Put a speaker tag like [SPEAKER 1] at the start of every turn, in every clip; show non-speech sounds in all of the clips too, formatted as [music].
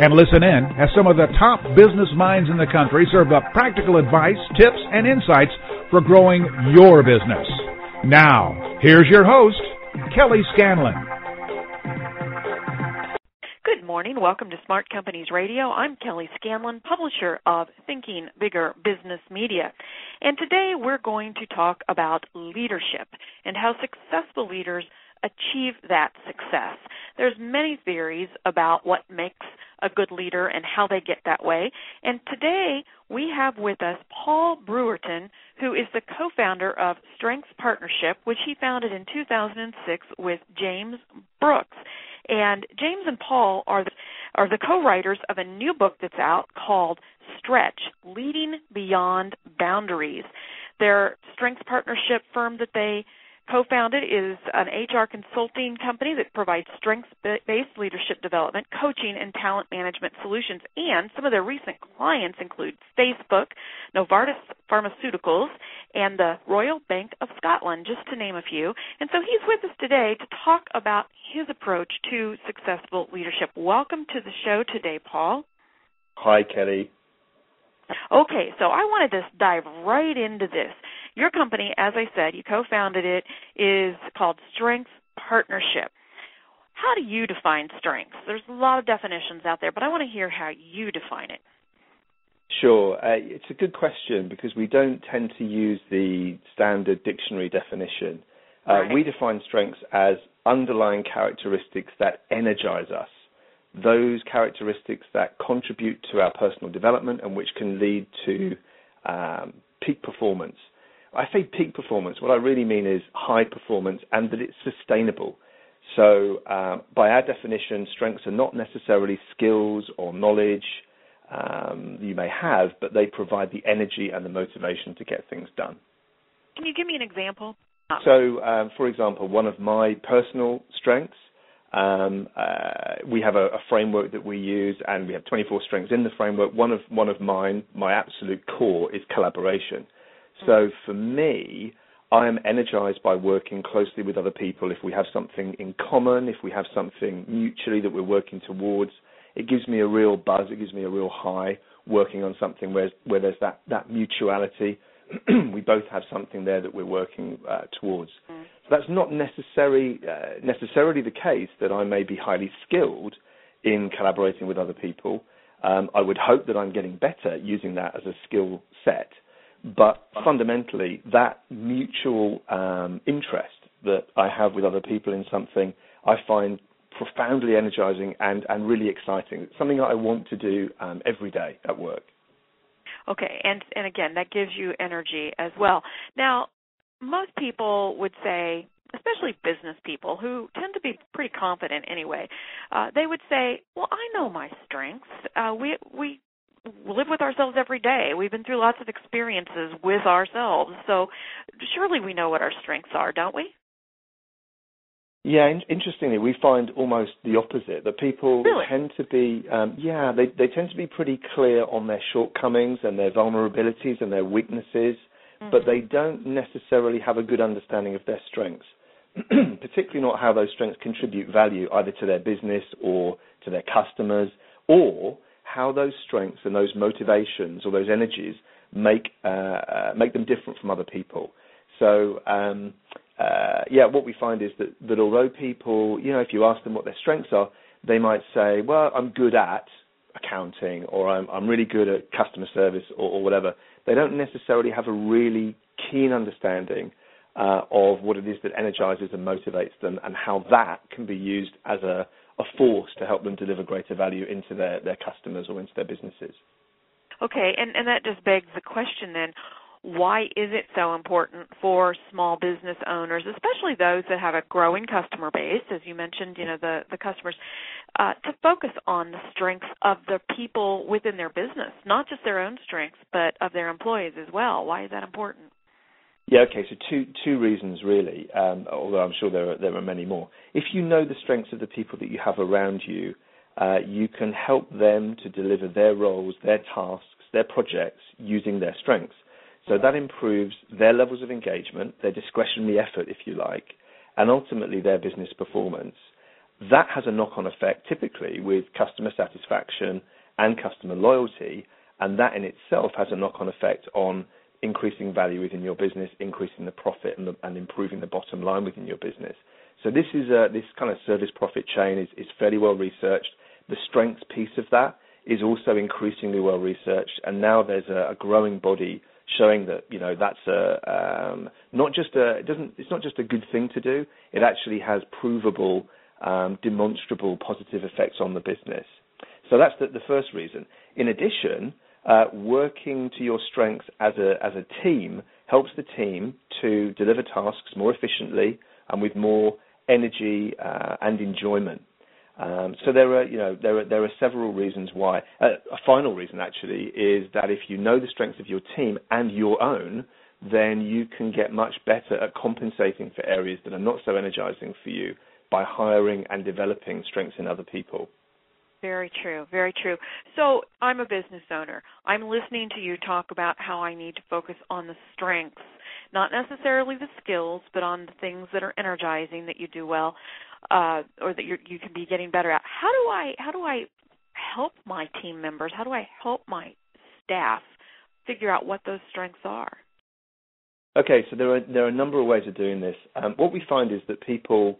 [SPEAKER 1] and listen in as some of the top business minds in the country serve up practical advice, tips, and insights for growing your business. Now, here's your host, Kelly Scanlon.
[SPEAKER 2] Good morning. Welcome to Smart Companies Radio. I'm Kelly Scanlon, publisher of Thinking Bigger Business Media. And today we're going to talk about leadership and how successful leaders achieve that success. There's many theories about what makes a good leader and how they get that way. And today we have with us Paul Brewerton, who is the co-founder of Strengths Partnership, which he founded in 2006 with James Brooks. And James and Paul are the, are the co-writers of a new book that's out called Stretch: Leading Beyond Boundaries. Their Strengths Partnership firm that they co-founded is an HR consulting company that provides strengths-based leadership development, coaching, and talent management solutions. And some of their recent clients include Facebook, Novartis Pharmaceuticals, and the Royal Bank of Scotland, just to name a few. And so he's with us today to talk about his approach to successful leadership. Welcome to the show today, Paul.
[SPEAKER 3] Hi, Kelly.
[SPEAKER 2] Okay, so I wanted to dive right into this. Your company, as I said, you co founded it, is called Strength Partnership. How do you define strengths? There's a lot of definitions out there, but I want to hear how you define it.
[SPEAKER 3] Sure. Uh, it's a good question because we don't tend to use the standard dictionary definition. Uh,
[SPEAKER 2] right.
[SPEAKER 3] We define strengths as underlying characteristics that energize us, those characteristics that contribute to our personal development and which can lead to um, peak performance. I say peak performance. What I really mean is high performance and that it's sustainable. So, uh, by our definition, strengths are not necessarily skills or knowledge um, you may have, but they provide the energy and the motivation to get things done.
[SPEAKER 2] Can you give me an example?
[SPEAKER 3] So, um, for example, one of my personal strengths, um, uh, we have a, a, framework that we use, and we have 24 strengths in the framework. One of one of mine, my absolute core, is collaboration. So for me, I am energized by working closely with other people. If we have something in common, if we have something mutually that we're working towards, it gives me a real buzz. It gives me a real high working on something where where there's that that mutuality. [clears throat] we both have something there that we're working uh, towards. Mm. So that's not necessary uh, necessarily the case that I may be highly skilled in collaborating with other people. Um, I would hope that I'm getting better using that as a skill set. But fundamentally, that mutual um, interest that I have with other people in something, I find profoundly energizing and, and really exciting. It's something that I want to do um, every day at work.
[SPEAKER 2] Okay, and and again, that gives you energy as well. Now, most people would say, especially business people who tend to be pretty confident anyway, uh, they would say, "Well, I know my strengths. Uh, we we live with ourselves every day. We've been through lots of experiences with ourselves. So surely we know what our strengths are, don't we?
[SPEAKER 3] Yeah, in- interestingly, we find almost the opposite. That people
[SPEAKER 2] really?
[SPEAKER 3] tend to be, um, yeah, they they tend to be pretty clear on their shortcomings and their vulnerabilities and their weaknesses, mm-hmm. but they don't necessarily have a good understanding of their strengths. [clears throat] Particularly not how those strengths contribute value either to their business or to their customers, or how those strengths and those motivations or those energies make uh, uh, make them different from other people. So um, uh, yeah, what we find is that that although people, you know, if you ask them what their strengths are, they might say, well, I'm good at accounting or I'm I'm really good at customer service or, or whatever. They don't necessarily have a really keen understanding uh, of what it is that energizes and motivates them and how that can be used as a a force to help them deliver greater value into their, their customers or into their businesses.
[SPEAKER 2] Okay, and, and that just begs the question then why is it so important for small business owners, especially those that have a growing customer base, as you mentioned, you know, the, the customers, uh, to focus on the strengths of the people within their business, not just their own strengths, but of their employees as well? Why is that important?
[SPEAKER 3] Yeah, okay. So two two reasons really, um, although I'm sure there are there are many more. If you know the strengths of the people that you have around you, uh, you can help them to deliver their roles, their tasks, their projects using their strengths. So that improves their levels of engagement, their discretionary effort, if you like, and ultimately their business performance. That has a knock-on effect typically with customer satisfaction and customer loyalty, and that in itself has a knock-on effect on increasing value within your business, increasing the profit, and, the, and improving the bottom line within your business. So this is a, this kind of service profit chain is, is fairly well researched. The strengths piece of that is also increasingly well researched, and now there's a, a growing body showing that you know that's a um, not just a it doesn't it's not just a good thing to do. It actually has provable, um, demonstrable positive effects on the business. So that's the, the first reason. In addition, uh, working to your strengths as a as a team helps the team to deliver tasks more efficiently and with more energy uh, and enjoyment. Um, so there are, you know, there are there are several reasons why. Uh, a final reason actually is that if you know the strengths of your team and your own, then you can get much better at compensating for areas that are not so energizing for you by hiring and developing strengths in other people.
[SPEAKER 2] Very true, very true. So I'm a business owner. I'm listening to you talk about how I need to focus on the strengths, not necessarily the skills, but on the things that are energizing that you do well, uh, or that you you can be getting better at. How do I how do I help my team members? How do I help my staff figure out what those strengths are?
[SPEAKER 3] Okay, so there are there are a number of ways of doing this. Um, what we find is that people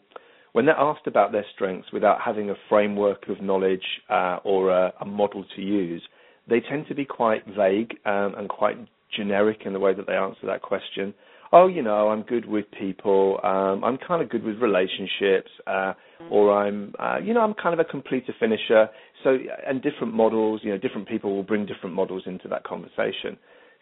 [SPEAKER 3] when they're asked about their strengths without having a framework of knowledge uh, or a, a, model to use, they tend to be quite vague um, and quite generic in the way that they answer that question. Oh, you know, I'm good with people. Um, I'm kind of good with relationships, uh, or I'm, uh, you know, I'm kind of a completer finisher. So, and different models, you know, different people will bring different models into that conversation.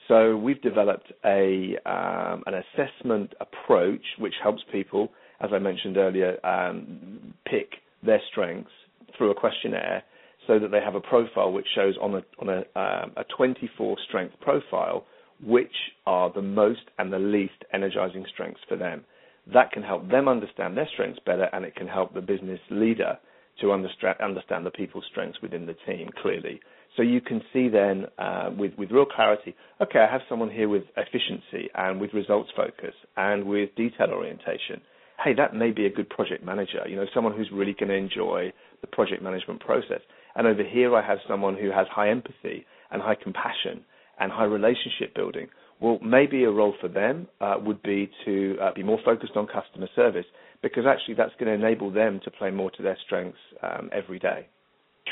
[SPEAKER 3] So, we've developed a um, an assessment approach which helps people as I mentioned earlier, um, pick their strengths through a questionnaire so that they have a profile which shows on a, on a, um, a 24 strength profile which are the most and the least energizing strengths for them. That can help them understand their strengths better and it can help the business leader to understand, understand the people's strengths within the team clearly. So you can see then uh, with, with real clarity, okay, I have someone here with efficiency and with results focus and with detail orientation hey, that may be a good project manager, you know, someone who's really going to enjoy the project management process. And over here, I have someone who has high empathy and high compassion and high relationship building. Well, maybe a role for them uh, would be to uh, be more focused on customer service because actually that's going to enable them to play more to their strengths um, every day.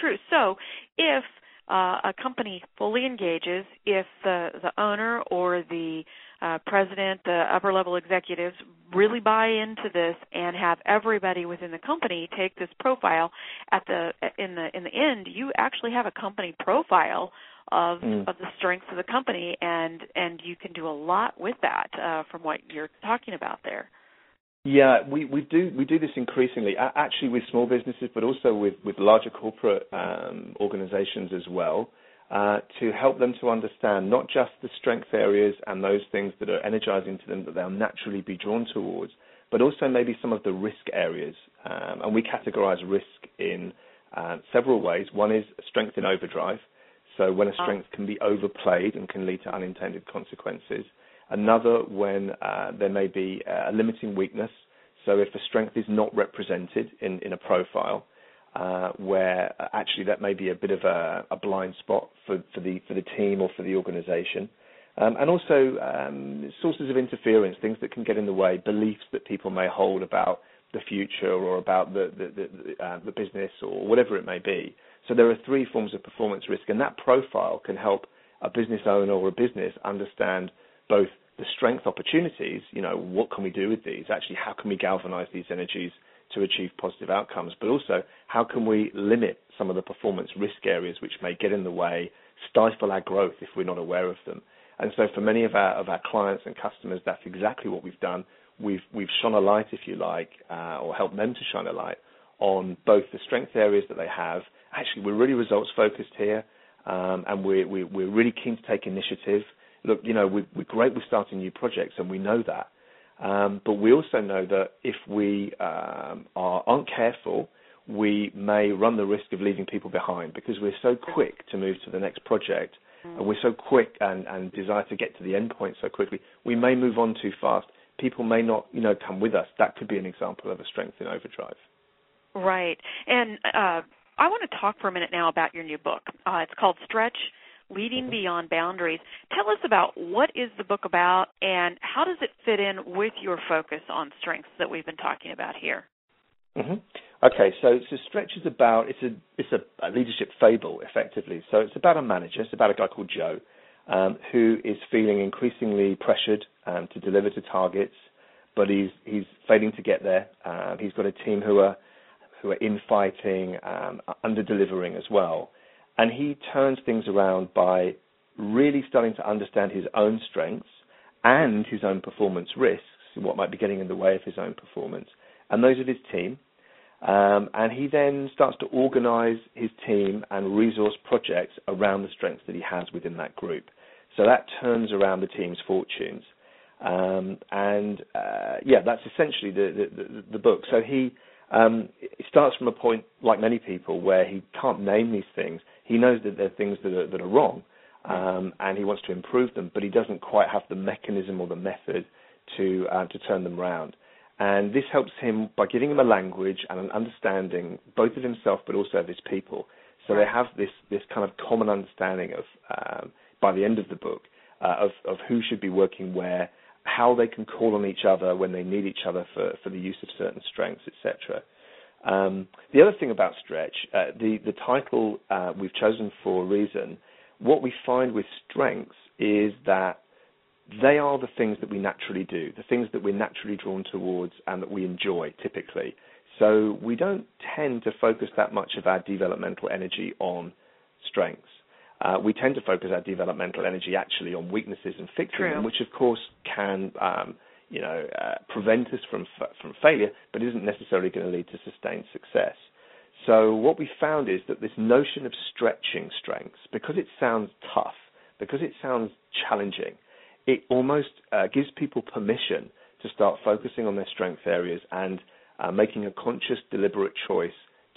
[SPEAKER 2] True. So if uh, a company fully engages, if the, the owner or the uh, president, the upper level executives really buy into this and have everybody within the company take this profile at the in the in the end you actually have a company profile of mm. of the strengths of the company and and you can do a lot with that uh, from what you're talking about there
[SPEAKER 3] yeah, we, we do we do this increasingly, actually with small businesses, but also with, with larger corporate um, organizations as well. Uh, to help them to understand not just the strength areas and those things that are energizing to them that they'll naturally be drawn towards, but also maybe some of the risk areas. Um, and we categorize risk in uh, several ways. One is strength in overdrive, so when a ah. strength can be overplayed and can lead to unintended consequences. Another when uh, there may be a limiting weakness, so if a strength is not represented in, in a profile, uh, where actually that may be a bit of a, a blind spot for, for, the for the team or for the organisation. Um, and also um, sources of interference, things that can get in the way, beliefs that people may hold about the future or about the the, the, uh, the business or whatever it may be. So there are three forms of performance risk, and that profile can help a business owner or a business understand both the strength opportunities, you know, what can we do with these? Actually, how can we galvanize these energies to achieve positive outcomes, but also how can we limit some of the performance risk areas which may get in the way, stifle our growth if we're not aware of them. And so for many of our of our clients and customers, that's exactly what we've done. We've we've shone a light, if you like, uh, or helped them to shine a light on both the strength areas that they have. Actually, we're really results focused here, um, and we're, we're, we're really keen to take initiative. Look, you know, we're, we're great with starting new projects, and we know that. Um, but we also know that if we um, are, aren't careful, we may run the risk of leaving people behind because we're so quick to move to the next project and we're so quick and, and desire to get to the end point so quickly, we may move on too fast. People may not, you know, come with us. That could be an example of a strength in overdrive.
[SPEAKER 2] Right. And uh, I want to talk for a minute now about your new book. Uh, it's called Stretch Leading mm-hmm. Beyond Boundaries. Tell us about what is the book about and how does it fit in with your focus on strengths that we've been talking about here?
[SPEAKER 3] Mm-hmm. Okay, so, so Stretch is about it's a it's a, a, leadership fable effectively. So it's about a manager. It's about a guy called Joe um, who is feeling increasingly pressured um, to deliver to targets, but he's he's failing to get there. Um, he's got a team who are who are infighting, um, under delivering as well. And he turns things around by really starting to understand his own strengths and his own performance risks, what might be getting in the way of his own performance, and those of his team. Um, and he then starts to organize his team and resource projects around the strengths that he has within that group. So that turns around the team's fortunes. Um, and uh, yeah, that's essentially the, the, the, book. So he um, starts from a point, like many people, where he can't name these things. He knows that there are things that are, that are wrong, um, and he wants to improve them, but he doesn't quite have the mechanism or the method to uh, to turn them around. And this helps him by giving him a language and an understanding, both of himself but also of his people. So they have this this kind of common understanding of um, by the end of the book uh, of of who should be working where how they can call on each other when they need each other for, for the use of certain strengths, etc. Um, the other thing about Stretch, uh, the, the title uh, we've chosen for a reason. What we find with strengths is that they are the things that we naturally do, the things that we're naturally drawn towards and that we enjoy typically. So we don't tend to focus that much of our developmental energy on strengths uh, we tend to focus our developmental energy actually on weaknesses and fixing
[SPEAKER 2] True.
[SPEAKER 3] them, which of course can, um, you know, uh, prevent us from from failure, but isn't necessarily going to lead to sustained success. So what we found is that this notion of stretching strengths, because it sounds tough, because it sounds challenging, it almost uh, gives people permission to start focusing on their strength areas and uh, making a conscious, deliberate choice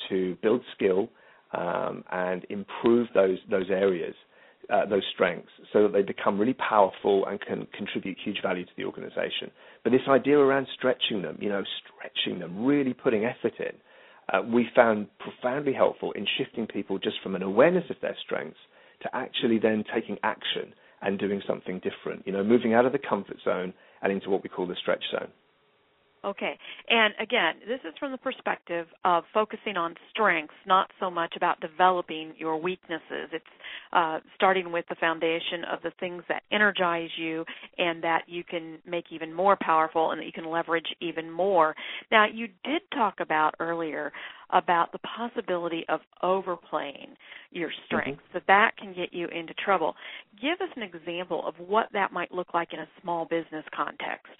[SPEAKER 3] to build skill um, and improve those those areas, uh, those strengths, so that they become really powerful and can contribute huge value to the organization. But this idea around stretching them, you know, stretching them, really putting effort in, uh, we found profoundly helpful in shifting people just from an awareness of their strengths to actually then taking action and doing something different. You know, moving out of the comfort zone and into what we call the stretch zone.
[SPEAKER 2] Okay. And again, this is from the perspective of focusing on strengths, not so much about developing your weaknesses. It's uh, starting with the foundation of the things that energize you and that you can make even more powerful and that you can leverage even more. Now, you did talk about earlier about the possibility of overplaying your strengths, mm-hmm. that that can get you into trouble. Give us an example of what that might look like in a small business context.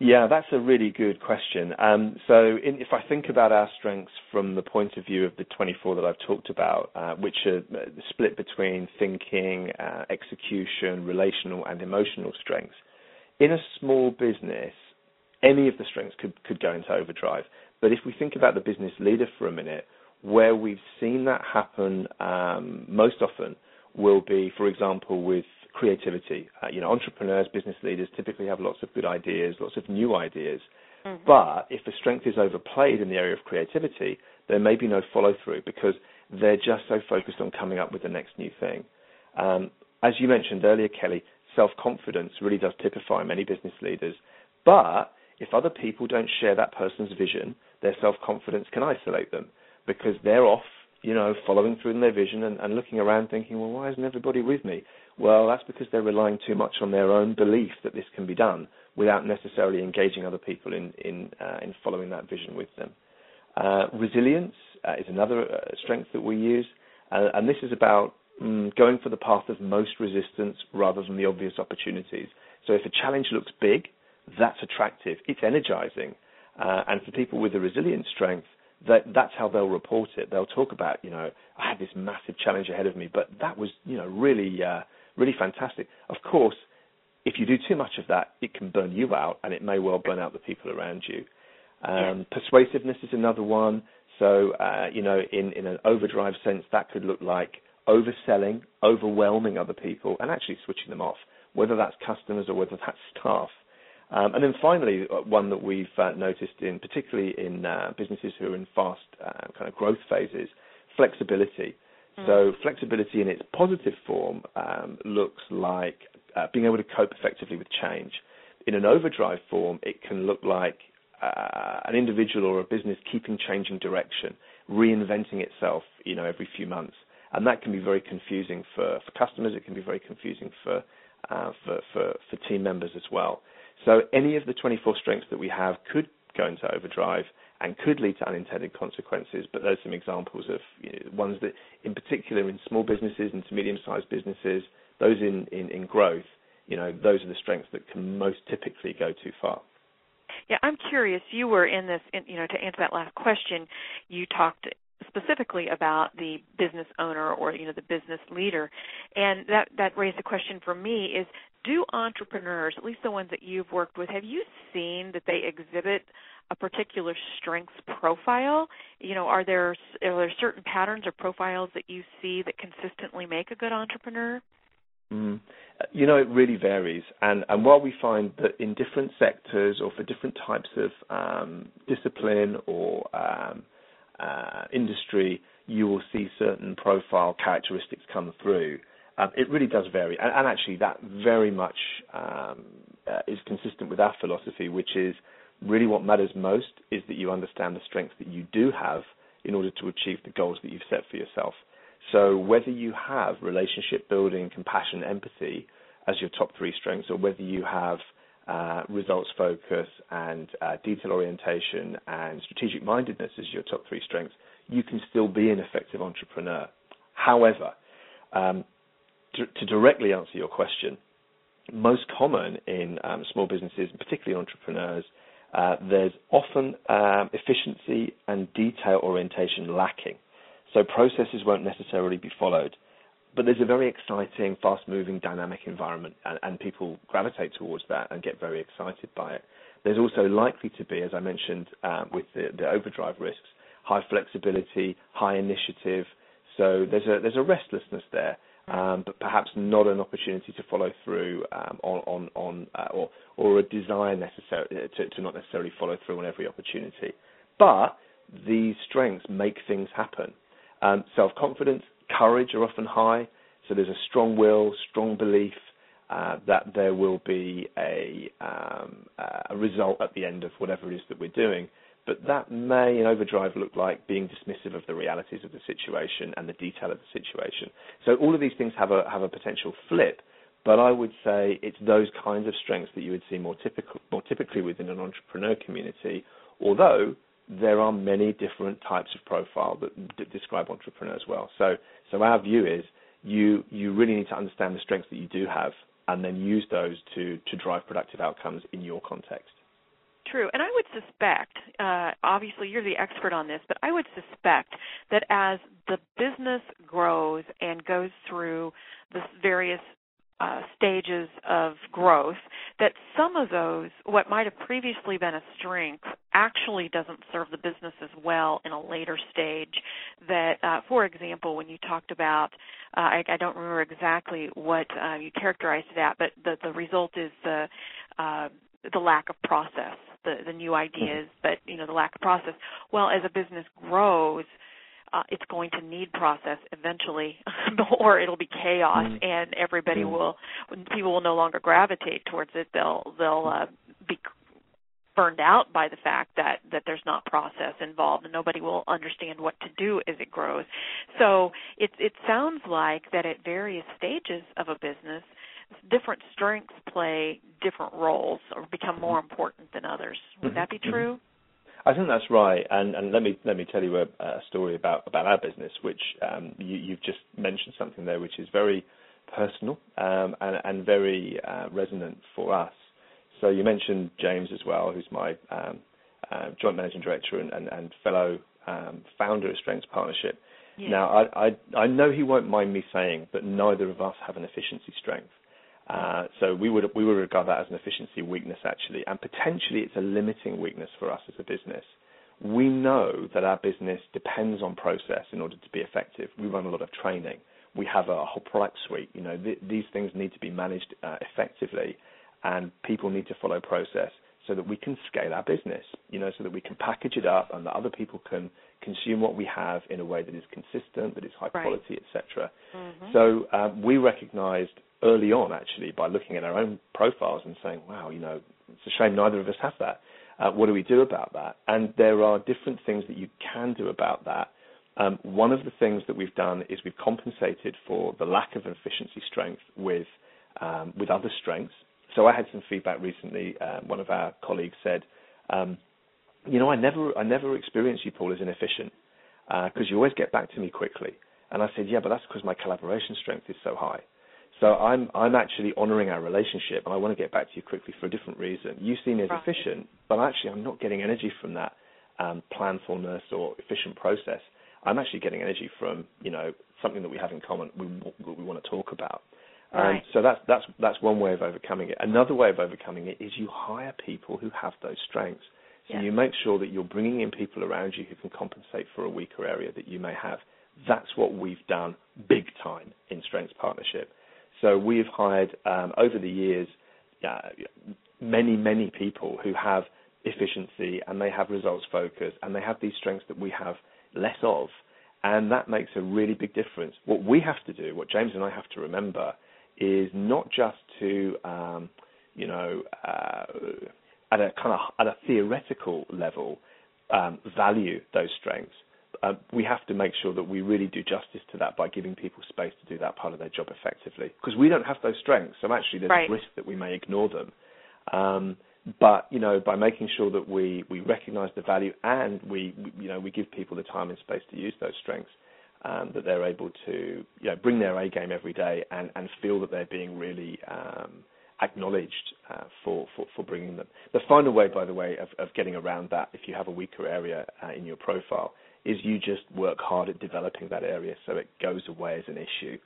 [SPEAKER 3] Yeah, that's a really good question. Um, so, in, if I think about our strengths from the point of view of the 24 that I've talked about, uh, which are uh, split between thinking, uh, execution, relational, and emotional strengths, in a small business, any of the strengths could, could go into overdrive. But if we think about the business leader for a minute, where we've seen that happen um, most often will be, for example, with creativity. Uh, you know, entrepreneurs, business leaders typically have lots of good ideas, lots of new ideas. Mm-hmm. But if the strength is overplayed in the area of creativity, there may be no follow through because they're just so focused on coming up with the next new thing. Um, as you mentioned earlier, Kelly, self confidence really does typify many business leaders. But if other people don't share that person's vision, their self confidence can isolate them because they're off you know, following through in their vision and, and looking around thinking, well, why isn't everybody with me? Well, that's because they're relying too much on their own belief that this can be done without necessarily engaging other people in, in, uh, in following that vision with them. Uh, resilience uh, is another uh, strength that we use, uh, and this is about mm, going for the path of most resistance rather than the obvious opportunities. So if a challenge looks big, that's attractive. It's energizing. Uh, and for people with a resilient strength, that, that's how they'll report it. They'll talk about, you know, I had this massive challenge ahead of me, but that was, you know, really, uh, really fantastic. Of course, if you do too much of that, it can burn you out, and it may well burn out the people around you. Um, yeah. Persuasiveness is another one. So, uh, you know, in, in an overdrive sense, that could look like overselling, overwhelming other people, and actually switching them off, whether that's customers or whether that's staff. Um, and then finally, uh, one that we've uh, noticed in particularly in uh, businesses who are in fast uh, kind of growth phases, flexibility. Mm. So flexibility in its positive form um, looks like uh, being able to cope effectively with change. In an overdrive form, it can look like uh, an individual or a business keeping changing direction, reinventing itself, you know, every few months, and that can be very confusing for, for customers. It can be very confusing for, uh, for, for for team members as well. So any of the 24 strengths that we have could go into overdrive and could lead to unintended consequences. But those are some examples of you know, ones that, in particular, in small businesses and to medium-sized businesses, those in, in, in growth, you know, those are the strengths that can most typically go too far.
[SPEAKER 2] Yeah, I'm curious. You were in this, you know, to answer that last question, you talked specifically about the business owner or you know the business leader, and that that raised a question for me: is do entrepreneurs, at least the ones that you've worked with, have you seen that they exhibit a particular strengths profile? You know, are there are there certain patterns or profiles that you see that consistently make a good entrepreneur?
[SPEAKER 3] Mm. You know, it really varies, and and while we find that in different sectors or for different types of um, discipline or um, uh, industry, you will see certain profile characteristics come through. Um, it really does vary, and, and actually, that very much um, uh, is consistent with our philosophy, which is really what matters most is that you understand the strengths that you do have in order to achieve the goals that you've set for yourself. So whether you have relationship building, compassion, empathy as your top three strengths, or whether you have uh, results focus and uh, detail orientation and strategic mindedness as your top three strengths, you can still be an effective entrepreneur. However, um, to, to, directly answer your question, most common in um, small businesses, particularly entrepreneurs, uh, there's often um, efficiency and detail orientation lacking. So processes won't necessarily be followed. But there's a very exciting, fast-moving, dynamic environment, and, and people gravitate towards that and get very excited by it. There's also likely to be, as I mentioned um, with the, the overdrive risks, high flexibility, high initiative. So there's a there's a restlessness there, um, but perhaps not an opportunity to follow through um, on on, on uh, or or a desire necessary to, to not necessarily follow through on every opportunity. But these strengths make things happen. Um, Self confidence, courage are often high, so there's a strong will, strong belief uh, that there will be a, um, a result at the end of whatever it is that we're doing. But that may, in overdrive, look like being dismissive of the realities of the situation and the detail of the situation. So all of these things have a have a potential flip. But I would say it's those kinds of strengths that you would see more typical, more typically within an entrepreneur community. Although there are many different types of profile that, that describe entrepreneurs well. So, so our view is you you really need to understand the strengths that you do have, and then use those to to drive productive outcomes in your context.
[SPEAKER 2] True, and I would suspect, uh, obviously you're the expert on this, but I would suspect that as the business grows and goes through the various uh, stages of growth that some of those what might have previously been a strength actually doesn't serve the business as well in a later stage that uh, for example when you talked about uh, I, I, don't remember exactly what uh, you characterized that, but the, the result is the uh, the lack of process the, the new ideas mm-hmm. but you know the lack of process well as a business grows uh, it's going to need process eventually, [laughs] or it'll be chaos, mm. and everybody mm. will people will no longer gravitate towards it. They'll they'll uh, be burned out by the fact that that there's not process involved and nobody will understand what to do as it grows. So it it sounds like that at various stages of a business different strengths play different roles or become more mm-hmm. important than others. Would mm-hmm. that be true?
[SPEAKER 3] I think that's right, and, and let me let me tell you a, a story about, about our business, which um, you, have just mentioned something there, which is very personal um, and, and, very uh, resonant for us. So you mentioned James as well, who's my um, uh, joint managing director and, and, and fellow um, founder of Strengths Partnership.
[SPEAKER 2] Yeah.
[SPEAKER 3] Now, I, I, I know he won't mind me saying that neither of us have an efficiency strength. Uh, so we would we would regard that as an efficiency weakness actually, and potentially it's a limiting weakness for us as a business. We know that our business depends on process in order to be effective. We run a lot of training. We have a whole product suite. You know, these things need to be managed uh, effectively, and people need to follow process so that we can scale our business. You know, so that we can package it up and that other people can consume what we have in a way that is consistent, that is high quality, etc.
[SPEAKER 2] Mm-hmm.
[SPEAKER 3] So um, we recognised early on, actually, by looking at our own profiles and saying, "Wow, you know, it's a shame neither of us have that. Uh, what do we do about that?" And there are different things that you can do about that. Um, one of the things that we've done is we've compensated for the lack of efficiency strength with um, with other strengths. So I had some feedback recently. Uh, one of our colleagues said, um, "You know, I never I never experience you, Paul, as inefficient because uh, you always get back to me quickly." And I said, "Yeah, but that's because my collaboration strength is so high." So I'm I'm actually honouring our relationship, and I want to get back to you quickly for a different reason. You see me as
[SPEAKER 2] right.
[SPEAKER 3] efficient, but actually I'm not getting energy from that um, planfulness or efficient process. I'm actually getting energy from you know something that we have in common. We we want to talk about.
[SPEAKER 2] Um, right.
[SPEAKER 3] Um, so that's that's that's one way of overcoming it. Another way of overcoming it is you hire people who have those strengths. So
[SPEAKER 2] yeah.
[SPEAKER 3] you make sure that you're bringing in people around you who can compensate for a weaker area that you may have. That's what we've done big time in Strengths Partnership. So we've hired um, over the years uh, many, many people who have efficiency and they have results focus and they have these strengths that we have less of. And that makes a really big difference. What we have to do, what James and I have to remember, is not just to, um, you know, uh, at a kind of at a theoretical level, um, value those strengths, uh, we have to make sure that we really do justice to that by giving people space to do that part of their job effectively. Because we don't have those strengths, so actually there's
[SPEAKER 2] right.
[SPEAKER 3] a risk that we may ignore them. Um, but you know, by making sure that we we recognise the value and we, we, you know we give people the time and space to use those strengths, um, that they're able to you know bring their A game every day and and feel that they're being really um, acknowledged uh, for, for, for bringing them. The final way, by the way, of, of getting around that, if you have a weaker area uh, in your profile, is you just work hard at developing that area so it goes away as an issue.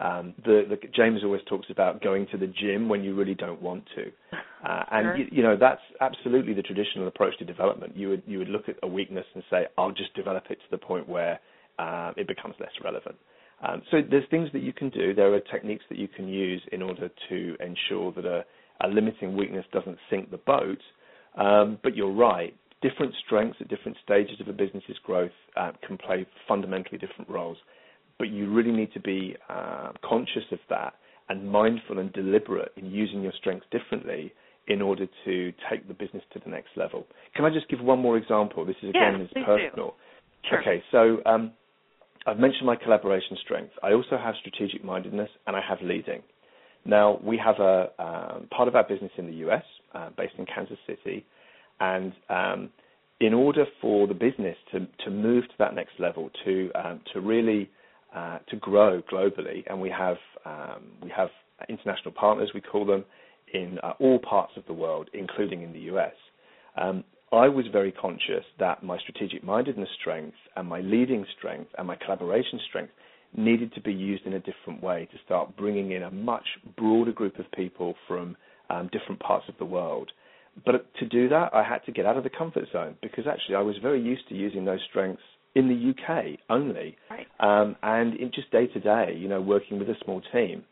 [SPEAKER 3] Um, the, the, James always talks about going to the gym when you really don't want to, [laughs] uh, and
[SPEAKER 2] sure.
[SPEAKER 3] you, you, know that's absolutely the traditional approach to development. You would you would look at a weakness and say, "I'll just develop it to the point where uh, it becomes less relevant." Um, so there's things that you can do. There are techniques that you can use in order to ensure that a, a limiting weakness doesn't sink the boat. Um, but you're right different strengths at different stages of a business's growth uh, can play fundamentally different roles. But you really need to be uh, conscious of that and mindful and deliberate in using your strengths differently in order to take the business to the next level. Can I just give one more example? This is again
[SPEAKER 2] yes,
[SPEAKER 3] is personal.
[SPEAKER 2] Sure.
[SPEAKER 3] Okay, so um, I've mentioned my collaboration strength. I also have strategic mindedness and I have leading. Now we have a um, part of our business in the US, uh, based in Kansas City, and um, in order for the business to, to move to that next level, to um, to really uh, to grow globally, and we have um, we have international partners, we call them, in uh, all parts of the world, including in the US. Um, I was very conscious that my strategic mindedness strength and my leading strength and my collaboration strength needed to be used in a different way to start bringing in a much broader group of people from um, different parts of the world but to do that, I had to get out of the comfort zone because actually I was very used to using those strengths in the UK only,
[SPEAKER 2] right.
[SPEAKER 3] um, and in just day to day, you know, working with a small team.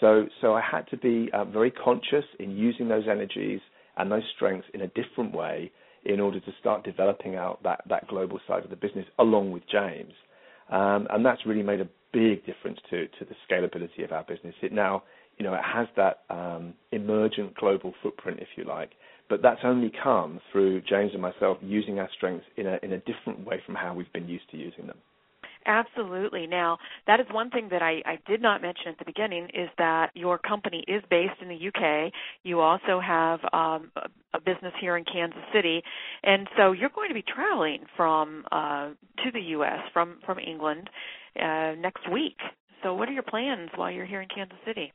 [SPEAKER 3] So, so I had to be uh, very conscious in using those energies and those strengths in a different way in order to start developing out that, that global side of the business along with James. Um, and that's really made a big difference to, to the scalability of our business. It now, you know, it has that um, emergent global footprint, if you like, but that's only come through James and myself using our strengths in a in a different way from how we've been used to using them.
[SPEAKER 2] Absolutely. Now, that is one thing that I, I did not mention at the beginning is that your company is based in the UK. You also have um, a business here in Kansas City, and so you're going to be traveling from uh, to the US from from England uh, next week. So, what are your plans while you're here in Kansas City?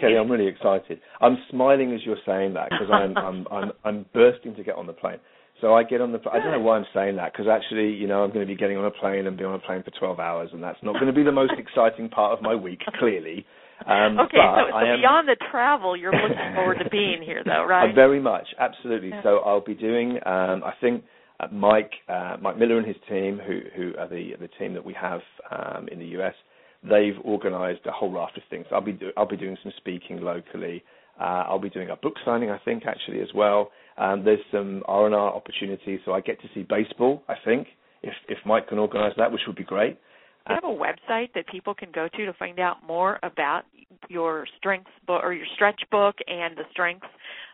[SPEAKER 3] Kelly, I'm really excited. I'm smiling as you're saying that because I'm, I'm I'm I'm bursting to get on the plane. So I get on the. I don't know why I'm saying that because actually, you know, I'm going to be getting on a plane and be on a plane for 12 hours, and that's not going to be the most exciting part of my week, clearly. Um,
[SPEAKER 2] okay, so, so am, beyond the travel, you're looking forward to being here, though, [laughs] right?
[SPEAKER 3] very much, absolutely. Yeah. So I'll be doing. Um, I think uh, Mike, uh, Mike Miller and his team, who who are the the team that we have um, in the US, they've organised a whole raft of things. I'll be do, I'll be doing some speaking locally. Uh, I'll be doing a book signing, I think, actually as well. Um, there's some R&R opportunities, so I get to see baseball. I think if if Mike can organise that, which would be great.
[SPEAKER 2] Do you have a website that people can go to to find out more about your strengths book or your stretch book and the strengths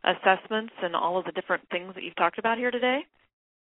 [SPEAKER 2] assessments and all of the different things that you've talked about here today?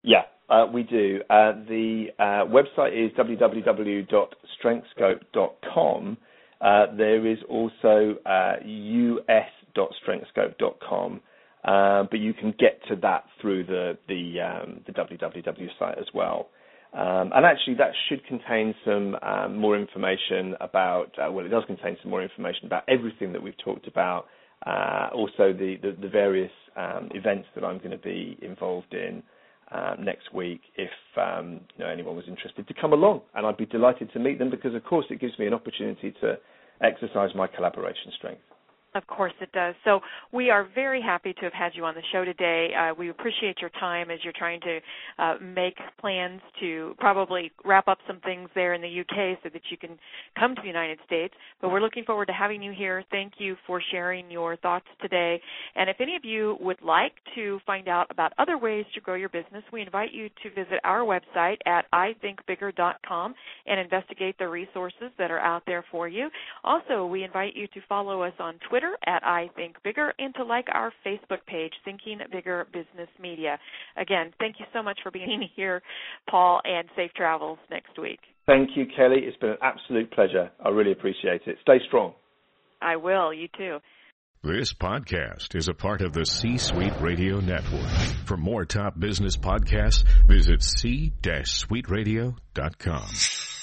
[SPEAKER 3] Yeah, uh, we do. Uh, the uh, website is www.strengthscope.com. Uh, there is also us.strengthscope.com. Uh, uh, but you can get to that through the the, um, the www site as well. Um, and actually, that should contain some um, more information about. Uh, well, it does contain some more information about everything that we've talked about. Uh, also, the, the, the various um, events that I'm going to be involved in uh, next week. If um, you know anyone was interested to come along, and I'd be delighted to meet them because, of course, it gives me an opportunity to exercise my collaboration strength.
[SPEAKER 2] Of course it does. So we are very happy to have had you on the show today. Uh, we appreciate your time as you're trying to uh, make plans to probably wrap up some things there in the UK so that you can come to the United States. But we're looking forward to having you here. Thank you for sharing your thoughts today. And if any of you would like to find out about other ways to grow your business, we invite you to visit our website at ithinkbigger.com and investigate the resources that are out there for you. Also, we invite you to follow us on Twitter Twitter at I Think Bigger and to like our Facebook page, Thinking Bigger Business Media. Again, thank you so much for being [laughs] here, Paul, and safe travels next week.
[SPEAKER 3] Thank you, Kelly. It's been an absolute pleasure. I really appreciate it. Stay strong.
[SPEAKER 2] I will. You too.
[SPEAKER 4] This podcast is a part of the C Suite Radio Network. For more top business podcasts, visit c-suiteradio.com.